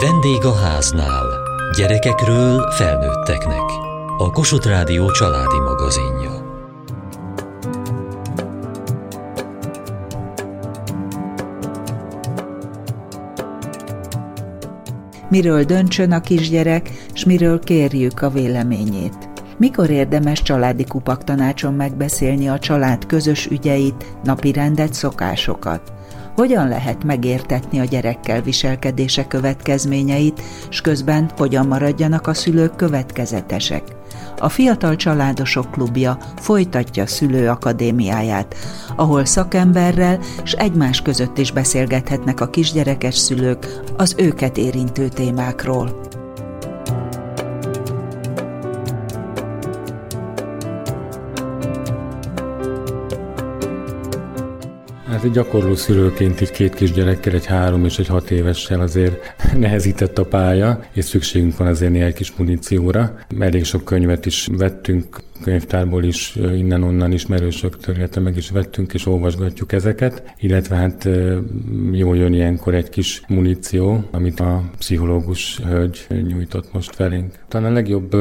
Vendég a háznál. Gyerekekről felnőtteknek. A Kossuth Rádió családi magazinja. Miről döntsön a kisgyerek, s miről kérjük a véleményét. Mikor érdemes családi kupak tanácson megbeszélni a család közös ügyeit, napi rendet, szokásokat? Hogyan lehet megértetni a gyerekkel viselkedése következményeit, s közben hogyan maradjanak a szülők következetesek. A Fiatal Családosok Klubja folytatja szülő akadémiáját, ahol szakemberrel és egymás között is beszélgethetnek a kisgyerekes szülők az őket érintő témákról. Hát egy gyakorló szülőként így két kisgyerekkel, egy három és egy hat évessel azért nehezített a pálya, és szükségünk van azért néhány kis munícióra. Elég sok könyvet is vettünk, könyvtárból is, innen-onnan ismerősök illetve meg is vettünk, és olvasgatjuk ezeket, illetve hát jó jön ilyenkor egy kis muníció, amit a pszichológus hölgy nyújtott most felénk. Talán a legjobb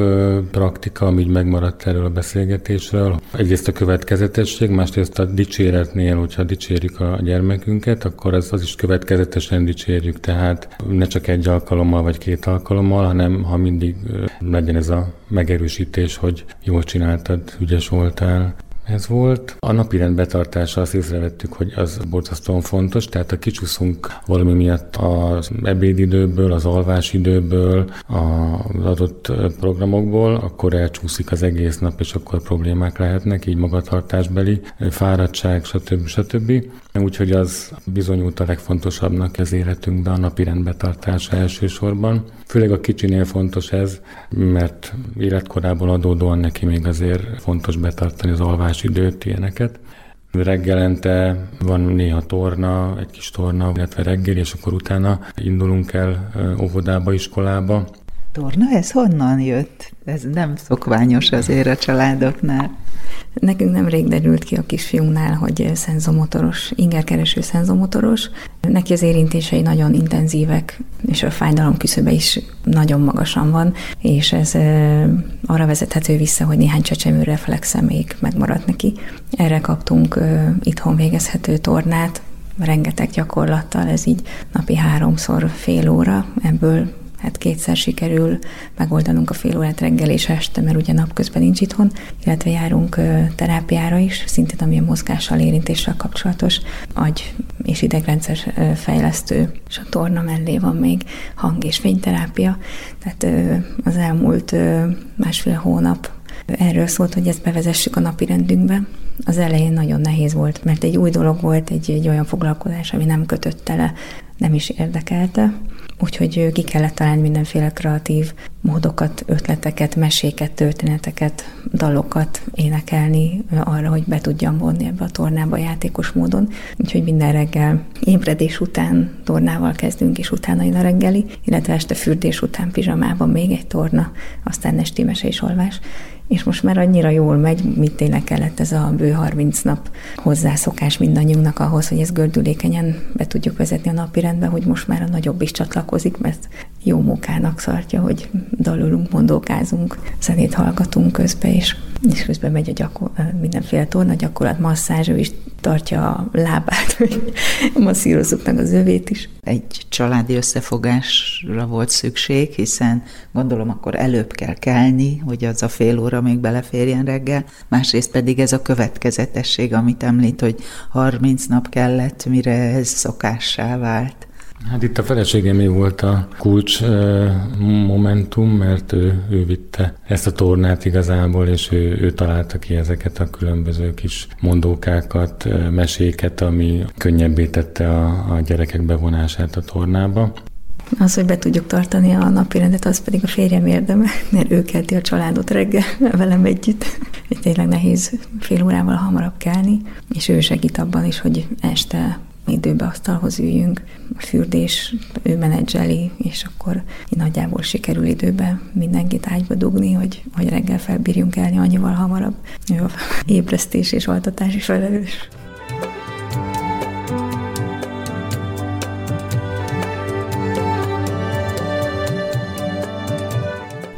praktika, ami megmaradt erről a beszélgetésről, egyrészt a következetesség, másrészt a dicséretnél, hogyha dicsérjük a gyermekünket, akkor az, az is következetesen dicsérjük, tehát ne csak egy alkalommal vagy két alkalommal, hanem ha mindig legyen ez a megerősítés, hogy jól csináltad, ügyes voltál, ez volt. A napi rend betartása azt észrevettük, hogy az borzasztóan fontos, tehát ha kicsúszunk valami miatt az ebédidőből, az alvásidőből, az adott programokból, akkor elcsúszik az egész nap, és akkor problémák lehetnek, így magatartásbeli, fáradtság, stb. stb. Úgyhogy az bizonyult a legfontosabbnak az életünkben a napi rend betartása elsősorban. Főleg a kicsinél fontos ez, mert életkorából adódóan neki még azért fontos betartani az alvási időt, ilyeneket. Reggelente van néha torna, egy kis torna, illetve reggel, és akkor utána indulunk el óvodába, iskolába. Torna, ez honnan jött? Ez nem szokványos azért a családoknál. Nekünk nemrég derült ki a kisfiúnál, hogy szenzomotoros, ingerkereső szenzomotoros. Neki az érintései nagyon intenzívek, és a fájdalom küszöbe is nagyon magasan van, és ez arra vezethető vissza, hogy néhány csecsemő reflexe még megmaradt neki. Erre kaptunk itthon végezhető tornát, rengeteg gyakorlattal, ez így napi háromszor fél óra, ebből hát kétszer sikerül megoldanunk a fél órát reggel és este, mert ugye napközben nincs itthon, illetve járunk terápiára is, szintén a mozgással, érintéssel kapcsolatos, agy és idegrendszer fejlesztő, és a torna mellé van még hang- és fényterápia, tehát az elmúlt másfél hónap erről szólt, hogy ezt bevezessük a napi rendünkbe. Az elején nagyon nehéz volt, mert egy új dolog volt, egy, egy olyan foglalkozás, ami nem kötötte le, nem is érdekelte úgyhogy ki kellett találni mindenféle kreatív módokat, ötleteket, meséket, történeteket, dalokat énekelni arra, hogy be tudjam vonni ebbe a tornába játékos módon. Úgyhogy minden reggel ébredés után tornával kezdünk, és utána jön a reggeli, illetve este fürdés után pizsamában még egy torna, aztán esti mese és olvás és most már annyira jól megy, mint tényleg kellett ez a bő 30 nap hozzászokás mindannyiunknak ahhoz, hogy ezt gördülékenyen be tudjuk vezetni a napi rendbe, hogy most már a nagyobb is csatlakozik, mert jó munkának szartja, hogy dalolunk, mondókázunk, zenét hallgatunk közben, és, és közben megy a gyakor, mindenféle torna gyakorlat, masszázs, ő is tartja a lábát, hogy masszírozzuk meg az övét is. Egy családi összefogásra volt szükség, hiszen gondolom akkor előbb kell kelni, hogy az a fél óra még beleférjen reggel, másrészt pedig ez a következetesség, amit említ, hogy 30 nap kellett, mire ez szokássá vált. Hát itt a feleségemé volt a kulcs momentum, mert ő, ő vitte ezt a tornát igazából, és ő, ő találta ki ezeket a különböző kis mondókákat, meséket, ami könnyebbé tette a, a gyerekek bevonását a tornába. Az, hogy be tudjuk tartani a napi rendet, az pedig a férjem érdeme, mert ő kelti a családot reggel velem együtt. Egy tényleg nehéz fél órával hamarabb kelni, és ő segít abban is, hogy este időbe asztalhoz üljünk, a fürdés ő menedzseli, és akkor nagyjából sikerül időbe mindenkit ágyba dugni, hogy, hogy reggel felbírjunk elni annyival hamarabb. Ő a ébresztés és altatás is felelős.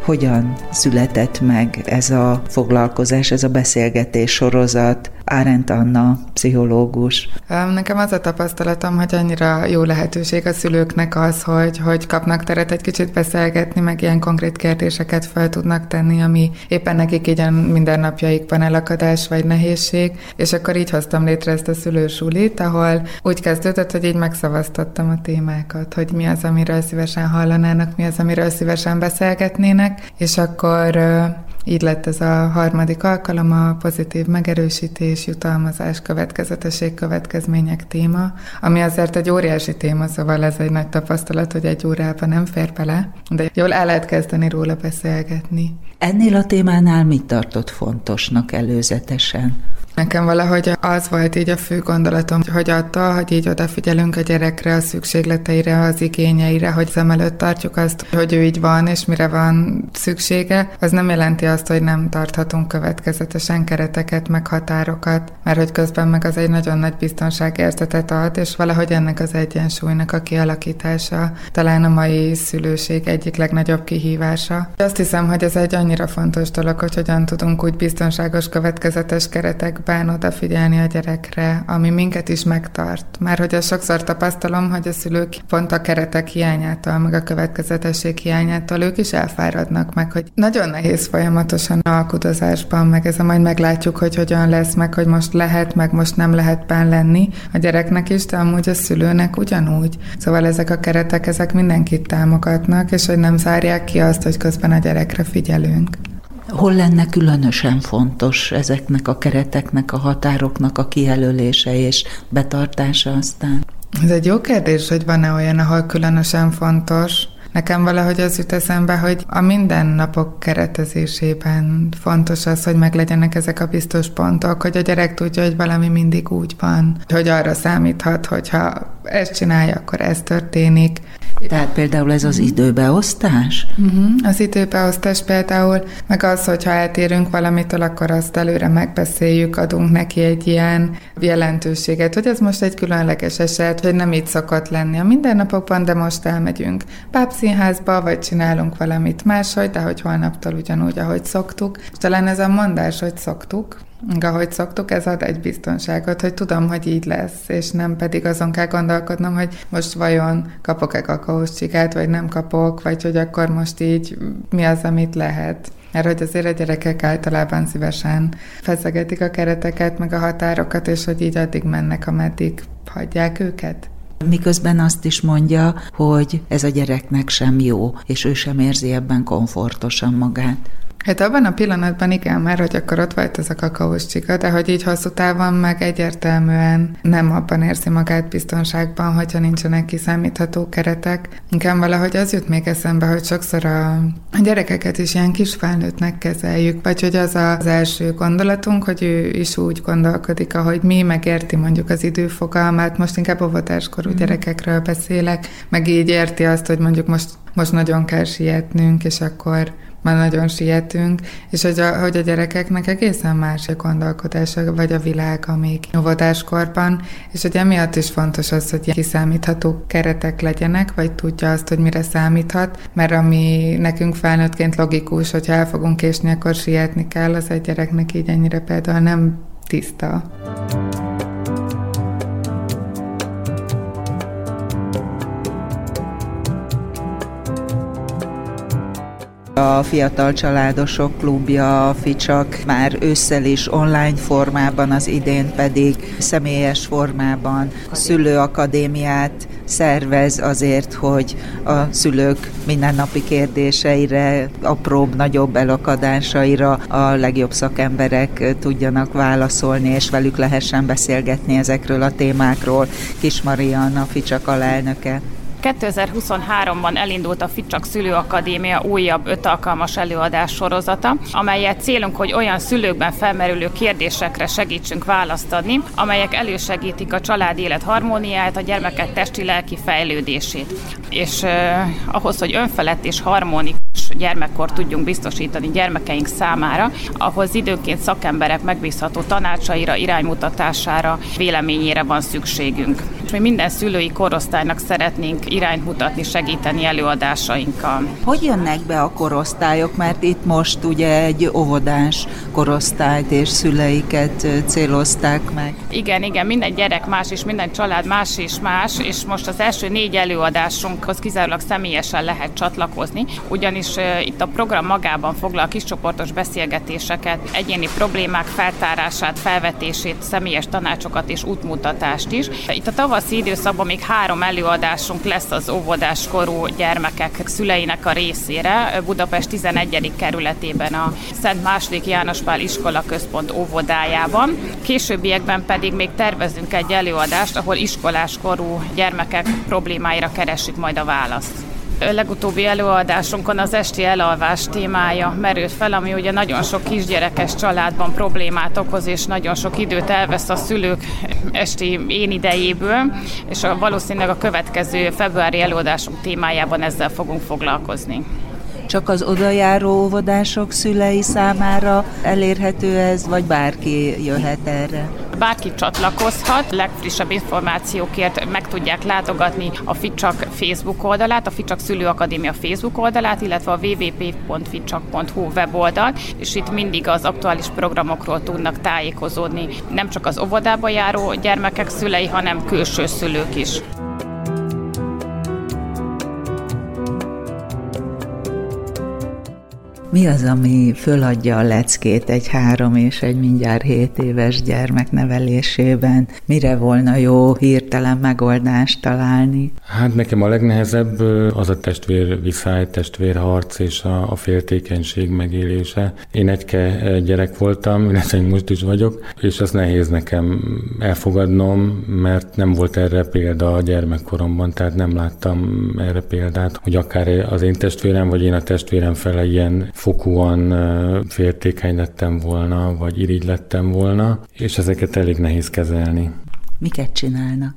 Hogyan született meg ez a foglalkozás, ez a beszélgetés sorozat, Árent Anna, pszichológus. Nekem az a tapasztalatom, hogy annyira jó lehetőség a szülőknek az, hogy, hogy kapnak teret egy kicsit beszélgetni, meg ilyen konkrét kérdéseket fel tudnak tenni, ami éppen nekik így a mindennapjaikban elakadás vagy nehézség, és akkor így hoztam létre ezt a szülősulit, ahol úgy kezdődött, hogy így megszavaztattam a témákat, hogy mi az, amiről szívesen hallanának, mi az, amiről szívesen beszélgetnének, és akkor így lett ez a harmadik alkalom, a pozitív megerősítés, jutalmazás, következetesség, következmények téma, ami azért egy óriási téma, szóval ez egy nagy tapasztalat, hogy egy órában nem fér bele, de jól el lehet kezdeni róla beszélgetni. Ennél a témánál mit tartott fontosnak előzetesen? Nekem valahogy az volt így a fő gondolatom, hogy attól, hogy így odafigyelünk a gyerekre, a szükségleteire, az igényeire, hogy szem előtt tartjuk azt, hogy ő így van, és mire van szüksége, az nem jelenti azt, hogy nem tarthatunk következetesen kereteket, meg határokat, mert hogy közben meg az egy nagyon nagy biztonságérzetet ad, és valahogy ennek az egyensúlynak a kialakítása talán a mai szülőség egyik legnagyobb kihívása. Azt hiszem, hogy ez egy annyira fontos dolog, hogy hogyan tudunk úgy biztonságos, következetes keretek mértékben odafigyelni a gyerekre, ami minket is megtart. Már hogy azt sokszor tapasztalom, hogy a szülők pont a keretek hiányától, meg a következetesség hiányától ők is elfáradnak meg, hogy nagyon nehéz folyamatosan alkudozásban, meg ez a majd meglátjuk, hogy hogyan lesz, meg hogy most lehet, meg most nem lehet bán lenni a gyereknek is, de amúgy a szülőnek ugyanúgy. Szóval ezek a keretek, ezek mindenkit támogatnak, és hogy nem zárják ki azt, hogy közben a gyerekre figyelünk. Hol lenne különösen fontos ezeknek a kereteknek, a határoknak a kijelölése és betartása aztán? Ez egy jó kérdés, hogy van-e olyan, ahol különösen fontos. Nekem valahogy az jut eszembe, hogy a mindennapok keretezésében fontos az, hogy meglegyenek ezek a biztos pontok, hogy a gyerek tudja, hogy valami mindig úgy van, hogy arra számíthat, hogyha ezt csinálja, akkor ez történik. Tehát például ez az időbeosztás? Uh-huh. Az időbeosztás például, meg az, hogyha eltérünk valamitől, akkor azt előre megbeszéljük, adunk neki egy ilyen jelentőséget, hogy ez most egy különleges eset, hogy nem így szokott lenni a mindennapokban, de most elmegyünk pápszínházba, vagy csinálunk valamit máshogy, de hogy holnaptól ugyanúgy, ahogy szoktuk. És talán ez a mondás, hogy szoktuk, ahogy szoktuk, ez ad egy biztonságot, hogy tudom, hogy így lesz, és nem pedig azon kell gondolkodnom, hogy most vajon kapok-e kakaós csigát, vagy nem kapok, vagy hogy akkor most így mi az, amit lehet. Mert hogy azért a gyerekek általában szívesen feszegetik a kereteket, meg a határokat, és hogy így addig mennek, ameddig hagyják őket. Miközben azt is mondja, hogy ez a gyereknek sem jó, és ő sem érzi ebben komfortosan magát. Hát abban a pillanatban igen, mert hogy akkor ott volt ez a kakaós csika, de hogy így hosszú távon meg egyértelműen nem abban érzi magát biztonságban, hogyha nincsenek kiszámítható keretek. Inkább valahogy az jut még eszembe, hogy sokszor a, a gyerekeket is ilyen kis felnőttnek kezeljük, vagy hogy az az első gondolatunk, hogy ő is úgy gondolkodik, ahogy mi, megérti mondjuk az időfogalmát, most inkább óvodáskorú mm. gyerekekről beszélek, meg így érti azt, hogy mondjuk most, most nagyon kell sietnünk, és akkor már nagyon sietünk, és hogy a, hogy a gyerekeknek egészen más a gondolkodása, vagy a világ, amíg óvodáskorban, és hogy emiatt is fontos az, hogy kiszámítható keretek legyenek, vagy tudja azt, hogy mire számíthat, mert ami nekünk felnőttként logikus, hogyha el fogunk késni, akkor sietni kell, az egy gyereknek így ennyire például nem tiszta. A Fiatal Családosok Klubja, FICSAK már ősszel is online formában, az idén pedig személyes formában a szülőakadémiát szervez azért, hogy a szülők mindennapi kérdéseire, apróbb, nagyobb elakadásaira a legjobb szakemberek tudjanak válaszolni, és velük lehessen beszélgetni ezekről a témákról. Kis Marianna, Ficsak alelnöke. 2023-ban elindult a Ficsak Szülőakadémia újabb öt alkalmas előadás sorozata, amelyet célunk, hogy olyan szülőkben felmerülő kérdésekre segítsünk választ adni, amelyek elősegítik a család élet harmóniáját, a gyermekek testi-lelki fejlődését. És eh, ahhoz, hogy önfelett és harmonikus gyermekkor tudjunk biztosítani gyermekeink számára, ahhoz időnként szakemberek megbízható tanácsaira, iránymutatására, véleményére van szükségünk. És mi minden szülői korosztálynak szeretnénk irányt mutatni, segíteni előadásainkkal. Hogy jönnek be a korosztályok, mert itt most ugye egy óvodás korosztályt és szüleiket célozták meg? Igen, igen, minden gyerek más, és minden család más és más, és most az első négy előadásunkhoz kizárólag személyesen lehet csatlakozni, ugyanis itt a program magában foglal kiscsoportos beszélgetéseket, egyéni problémák feltárását, felvetését, személyes tanácsokat és útmutatást is. Itt a tavaszi időszakban még három előadásunk lesz az óvodáskorú gyermekek szüleinek a részére. Budapest 11. kerületében a Szent második János Pál Iskola Központ óvodájában. Későbbiekben pedig még tervezünk egy előadást, ahol iskoláskorú gyermekek problémáira keresik majd a választ legutóbbi előadásunkon az esti elalvás témája merült fel, ami ugye nagyon sok kisgyerekes családban problémát okoz, és nagyon sok időt elvesz a szülők esti én idejéből, és a, valószínűleg a következő februári előadásunk témájában ezzel fogunk foglalkozni csak az odajáró óvodások szülei számára elérhető ez, vagy bárki jöhet erre? Bárki csatlakozhat, legfrissebb információkért meg tudják látogatni a Ficsak Facebook oldalát, a Ficsak Szülőakadémia Facebook oldalát, illetve a www.ficsak.hu weboldalt, és itt mindig az aktuális programokról tudnak tájékozódni, nem csak az óvodába járó gyermekek szülei, hanem külső szülők is. Mi az, ami föladja a leckét egy három és egy mindjárt hét éves gyermek nevelésében? Mire volna jó hirtelen megoldást találni? Hát nekem a legnehezebb az a testvér viszály, testvérharc és a, a féltékenység megélése. Én egyke gyerek voltam, illetve most is vagyok, és ez nehéz nekem elfogadnom, mert nem volt erre példa a gyermekkoromban, tehát nem láttam erre példát, hogy akár az én testvérem, vagy én a testvérem fele ilyen fokúan féltékeny lettem volna, vagy irigy lettem volna, és ezeket elég nehéz kezelni. Miket csinálnak?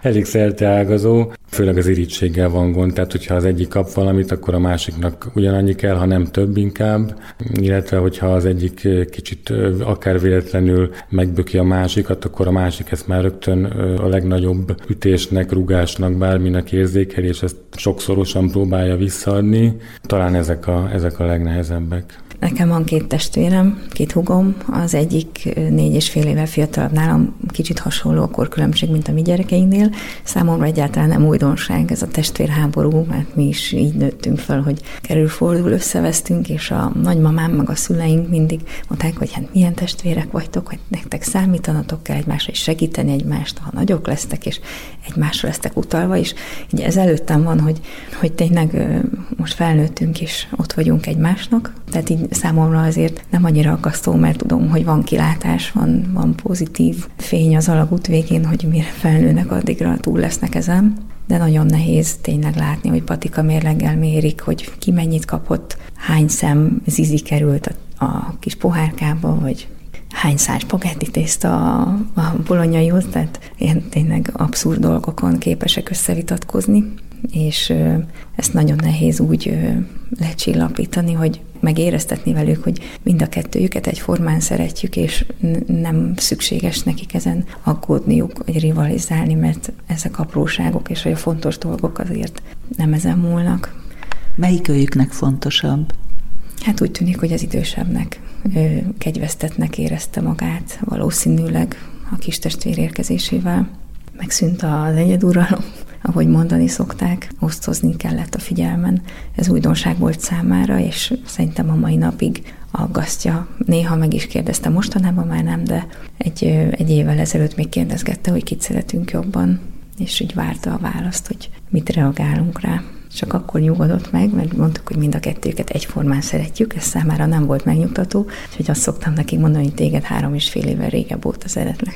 Elég ágazó, főleg az irítséggel van gond, tehát hogyha az egyik kap valamit, akkor a másiknak ugyanannyi kell, ha nem több inkább, illetve hogyha az egyik kicsit akár véletlenül megböki a másikat, akkor a másik ezt már rögtön a legnagyobb ütésnek, rugásnak, bárminek érzékel, és ezt sokszorosan próbálja visszaadni. Talán ezek a, ezek a legnehezebbek. Nekem van két testvérem, két hugom, az egyik négy és fél éve fiatalabb nálam, kicsit hasonló a korkülönbség, mint a mi gyerekeinknél. Számomra egyáltalán nem újdonság ez a testvérháború, mert mi is így nőttünk fel, hogy kerülfordul, összevesztünk, és a nagymamám meg a szüleink mindig mondták, hogy hát milyen testvérek vagytok, hogy nektek számítanatok kell egymásra, és segíteni egymást, ha nagyok lesztek, és egymásra lesztek utalva, és így ez előttem van, hogy, hogy tényleg most felnőttünk, és ott vagyunk egymásnak, tehát így számomra azért nem annyira akasztó, mert tudom, hogy van kilátás, van, van pozitív fény az alagút végén, hogy mire felnőnek, addigra túl lesznek ezen. De nagyon nehéz tényleg látni, hogy patika mérleggel mérik, hogy ki mennyit kapott, hány szem zizi került a, a kis pohárkába, vagy hány száz spagetti tészta a, a bolonyaihoz, tehát ilyen tényleg abszurd dolgokon képesek összevitatkozni, és ezt nagyon nehéz úgy lecsillapítani, hogy megéreztetni velük, hogy mind a kettőjüket egyformán szeretjük, és nem szükséges nekik ezen aggódniuk, vagy rivalizálni, mert ezek apróságok, és a fontos dolgok azért nem ezen múlnak. Melyik őjüknek fontosabb? Hát úgy tűnik, hogy az idősebbnek ő kegyvesztetnek érezte magát valószínűleg a kis testvér érkezésével. Megszűnt az egyeduralom, ahogy mondani szokták, osztozni kellett a figyelmen. Ez újdonság volt számára, és szerintem a mai napig aggasztja. Néha meg is kérdezte, mostanában már nem, de egy, egy évvel ezelőtt még kérdezgette, hogy kit szeretünk jobban, és úgy várta a választ, hogy mit reagálunk rá. Csak akkor nyugodott meg, mert mondtuk, hogy mind a kettőket egyformán szeretjük, ez számára nem volt megnyugtató, úgyhogy azt szoktam neki mondani, hogy téged három és fél éve régebb óta szeretlek.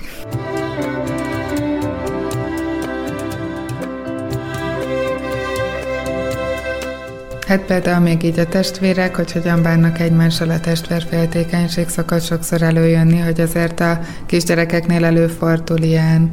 Hát például még így a testvérek, hogy hogyan bánnak egymással a testvérféltékenység szokott sokszor előjönni, hogy azért a kisgyerekeknél előfordul ilyen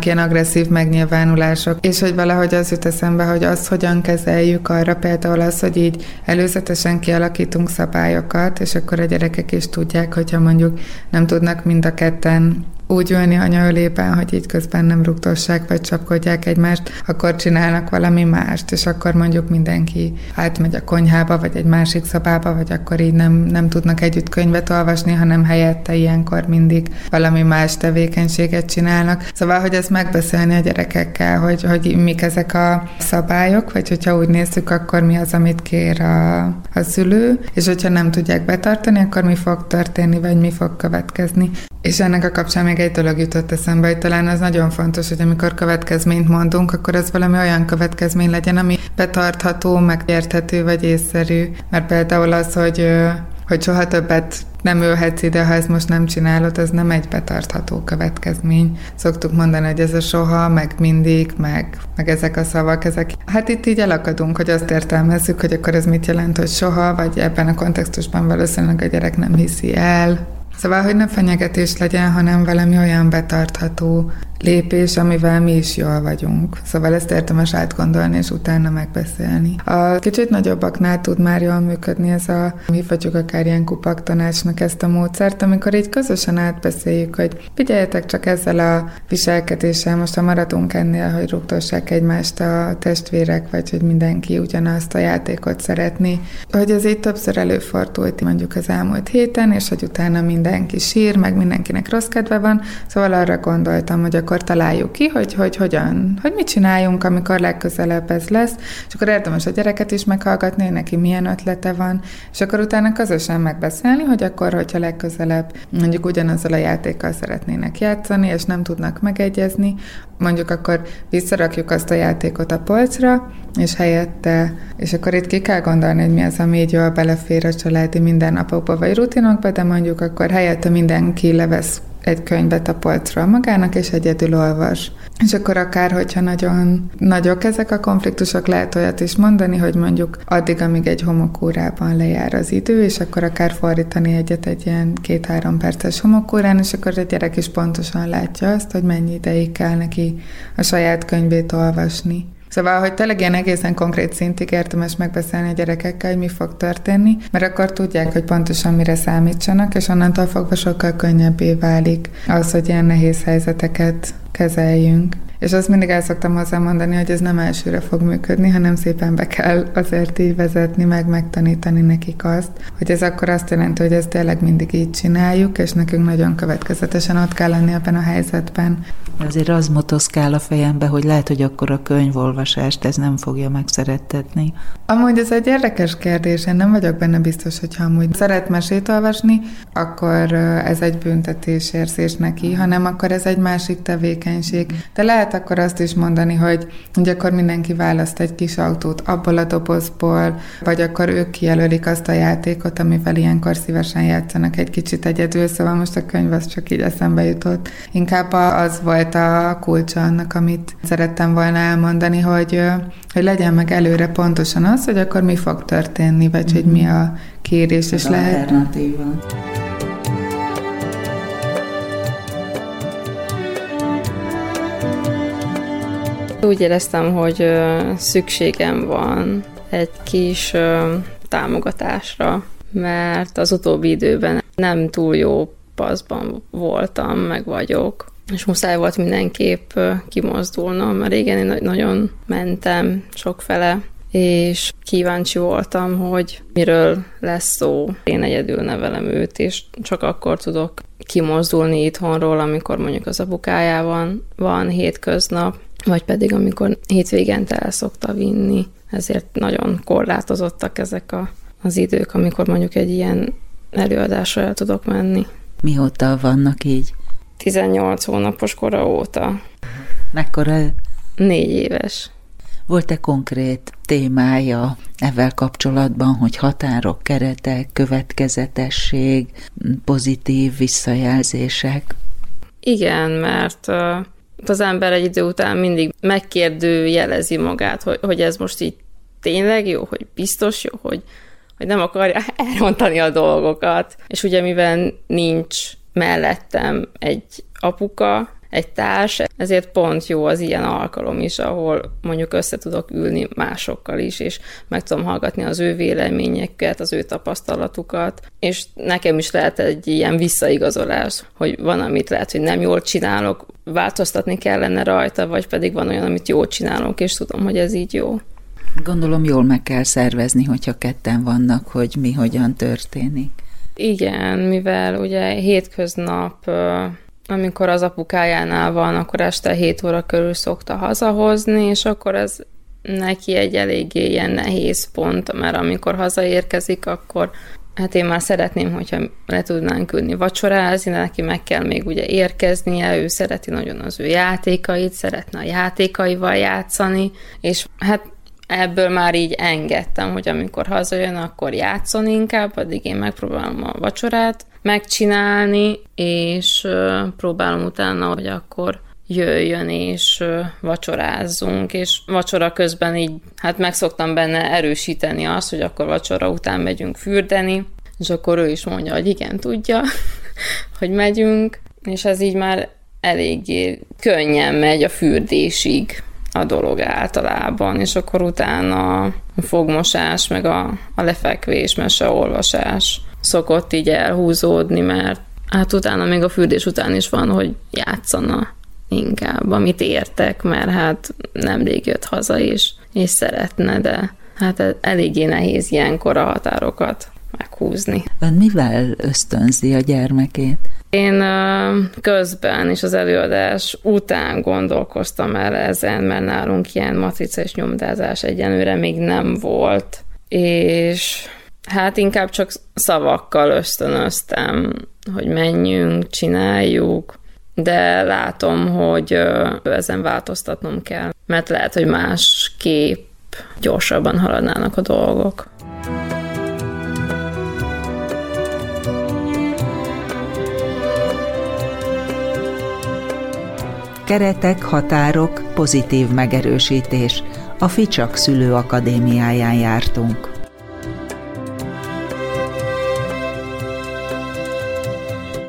ilyen agresszív megnyilvánulások, és hogy valahogy az jut eszembe, hogy azt hogyan kezeljük arra például az, hogy így előzetesen kialakítunk szabályokat, és akkor a gyerekek is tudják, hogyha mondjuk nem tudnak mind a ketten úgy ülni anyaölében, hogy így közben nem rugtossák vagy csapkodják egymást, akkor csinálnak valami mást, és akkor mondjuk mindenki átmegy a konyhába, vagy egy másik szobába, vagy akkor így nem, nem tudnak együtt könyvet olvasni, hanem helyette ilyenkor mindig valami más tevékenységet csinálnak. Szóval, hogy ezt megbeszélni a gyerekekkel, hogy, hogy mik ezek a szabályok, vagy hogyha úgy nézzük, akkor mi az, amit kér a, a szülő, és hogyha nem tudják betartani, akkor mi fog történni, vagy mi fog következni. És ennek a kapcsán még egy dolog jutott eszembe, hogy talán az nagyon fontos, hogy amikor következményt mondunk, akkor ez valami olyan következmény legyen, ami betartható, megérthető vagy észszerű. Mert például az, hogy hogy soha többet nem ülhetsz ide, ha ezt most nem csinálod, ez nem egy betartható következmény. Szoktuk mondani, hogy ez a soha, meg mindig, meg, meg ezek a szavak, ezek. Hát itt így elakadunk, hogy azt értelmezzük, hogy akkor ez mit jelent, hogy soha, vagy ebben a kontextusban valószínűleg a gyerek nem hiszi el, Szóval, hogy ne fenyegetés legyen, hanem valami olyan betartható lépés, amivel mi is jól vagyunk. Szóval ezt érdemes átgondolni, és utána megbeszélni. A kicsit nagyobbaknál tud már jól működni ez a, hívhatjuk akár ilyen kupak tanácsnak ezt a módszert, amikor így közösen átbeszéljük, hogy figyeljetek csak ezzel a viselkedéssel, most ha maradunk ennél, hogy rúgtossák egymást a testvérek, vagy hogy mindenki ugyanazt a játékot szeretni, hogy ez így többször előfordult mondjuk az elmúlt héten, és hogy utána mindenki sír, meg mindenkinek rossz kedve van, szóval arra gondoltam, hogy a akkor találjuk ki, hogy, hogy hogyan, hogy mit csináljunk, amikor legközelebb ez lesz, és akkor érdemes a gyereket is meghallgatni, neki milyen ötlete van, és akkor utána közösen megbeszélni, hogy akkor, hogyha legközelebb mondjuk ugyanazzal a játékkal szeretnének játszani, és nem tudnak megegyezni, mondjuk akkor visszarakjuk azt a játékot a polcra, és helyette, és akkor itt ki kell gondolni, hogy mi az, ami így jól belefér a családi mindennapokba vagy rutinokba, de mondjuk akkor helyette mindenki levesz egy könyvet a polcról magának, és egyedül olvas. És akkor akár, hogyha nagyon nagyok ezek a konfliktusok, lehet olyat is mondani, hogy mondjuk addig, amíg egy homokórában lejár az idő, és akkor akár fordítani egyet egy ilyen két-három perces homokórán, és akkor a gyerek is pontosan látja azt, hogy mennyi ideig kell neki a saját könyvét olvasni. Szóval, hogy tényleg ilyen egészen konkrét szintig érdemes megbeszélni a gyerekekkel, hogy mi fog történni, mert akkor tudják, hogy pontosan mire számítsanak, és onnantól fogva sokkal könnyebbé válik az, hogy ilyen nehéz helyzeteket kezeljünk. És azt mindig el szoktam hozzá mondani, hogy ez nem elsőre fog működni, hanem szépen be kell azért így vezetni, meg megtanítani nekik azt, hogy ez akkor azt jelenti, hogy ezt tényleg mindig így csináljuk, és nekünk nagyon következetesen ott kell lenni ebben a helyzetben. Azért az motoszkál a fejembe, hogy lehet, hogy akkor a könyvolvasást ez nem fogja megszerettetni. Amúgy ez egy érdekes kérdés, én nem vagyok benne biztos, hogy ha amúgy szeret mesét olvasni, akkor ez egy büntetésérzés neki, hanem akkor ez egy másik tevékenység. De lehet akkor azt is mondani, hogy, hogy akkor mindenki választ egy kis autót abból a dobozból, vagy akkor ők kijelölik azt a játékot, amivel ilyenkor szívesen játszanak egy kicsit egyedül, szóval most a könyv az csak így eszembe jutott. Inkább az volt volt a kulcsa annak, amit szerettem volna elmondani, hogy, hogy legyen meg előre pontosan az, hogy akkor mi fog történni, vagy mm-hmm. hogy mi a kérés, és lehet... Alternatíva. Úgy éreztem, hogy szükségem van egy kis támogatásra, mert az utóbbi időben nem túl jó paszban voltam, meg vagyok és muszáj volt mindenképp kimozdulnom, mert régen én nagyon mentem sokfele, és kíváncsi voltam, hogy miről lesz szó. Én egyedül nevelem őt, és csak akkor tudok kimozdulni itthonról, amikor mondjuk az apukájában van hétköznap, vagy pedig amikor hétvégente el szokta vinni. Ezért nagyon korlátozottak ezek a, az idők, amikor mondjuk egy ilyen előadásra el tudok menni. Mióta vannak így? 18 hónapos kora óta. Mekkora Négy éves. Volt-e konkrét témája ezzel kapcsolatban, hogy határok, keretek, következetesség, pozitív visszajelzések? Igen, mert az ember egy idő után mindig megkérdőjelezi magát, hogy, hogy ez most így tényleg jó, hogy biztos jó, hogy, hogy nem akarja elrontani a dolgokat. És ugye mivel nincs mellettem egy apuka, egy társ, ezért pont jó az ilyen alkalom is, ahol mondjuk össze tudok ülni másokkal is, és meg tudom hallgatni az ő véleményeket, az ő tapasztalatukat, és nekem is lehet egy ilyen visszaigazolás, hogy van, amit lehet, hogy nem jól csinálok, változtatni kellene rajta, vagy pedig van olyan, amit jól csinálok, és tudom, hogy ez így jó. Gondolom jól meg kell szervezni, hogyha ketten vannak, hogy mi hogyan történik. Igen, mivel ugye hétköznap amikor az apukájánál van, akkor este 7 óra körül szokta hazahozni, és akkor ez neki egy eléggé ilyen nehéz pont, mert amikor hazaérkezik, akkor hát én már szeretném, hogyha le tudnánk ülni vacsorázni, de neki meg kell még ugye érkeznie, ő szereti nagyon az ő játékait, szeretne a játékaival játszani, és hát ebből már így engedtem, hogy amikor hazajön, akkor játszon inkább, addig én megpróbálom a vacsorát megcsinálni, és próbálom utána, hogy akkor jöjjön és vacsorázzunk, és vacsora közben így, hát megszoktam benne erősíteni azt, hogy akkor vacsora után megyünk fürdeni, és akkor ő is mondja, hogy igen, tudja, hogy megyünk, és ez így már eléggé könnyen megy a fürdésig a dolog általában, és akkor utána a fogmosás, meg a, a lefekvés, meseolvasás szokott így elhúzódni, mert hát utána még a fürdés után is van, hogy játszana inkább, amit értek, mert hát nemrég jött haza is, és szeretne, de hát eléggé nehéz ilyenkor a határokat meghúzni. Ön mivel ösztönzi a gyermekét? Én közben és az előadás után gondolkoztam el ezen, mert nálunk ilyen matrica és nyomdázás egyenőre még nem volt, és hát inkább csak szavakkal ösztönöztem, hogy menjünk, csináljuk, de látom, hogy ezen változtatnom kell, mert lehet, hogy másképp gyorsabban haladnának a dolgok. Keretek, határok, pozitív megerősítés. A Ficsak Szülő Akadémiáján jártunk.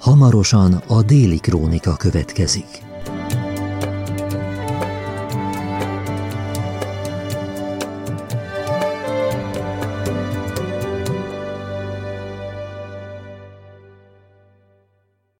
Hamarosan a déli krónika következik.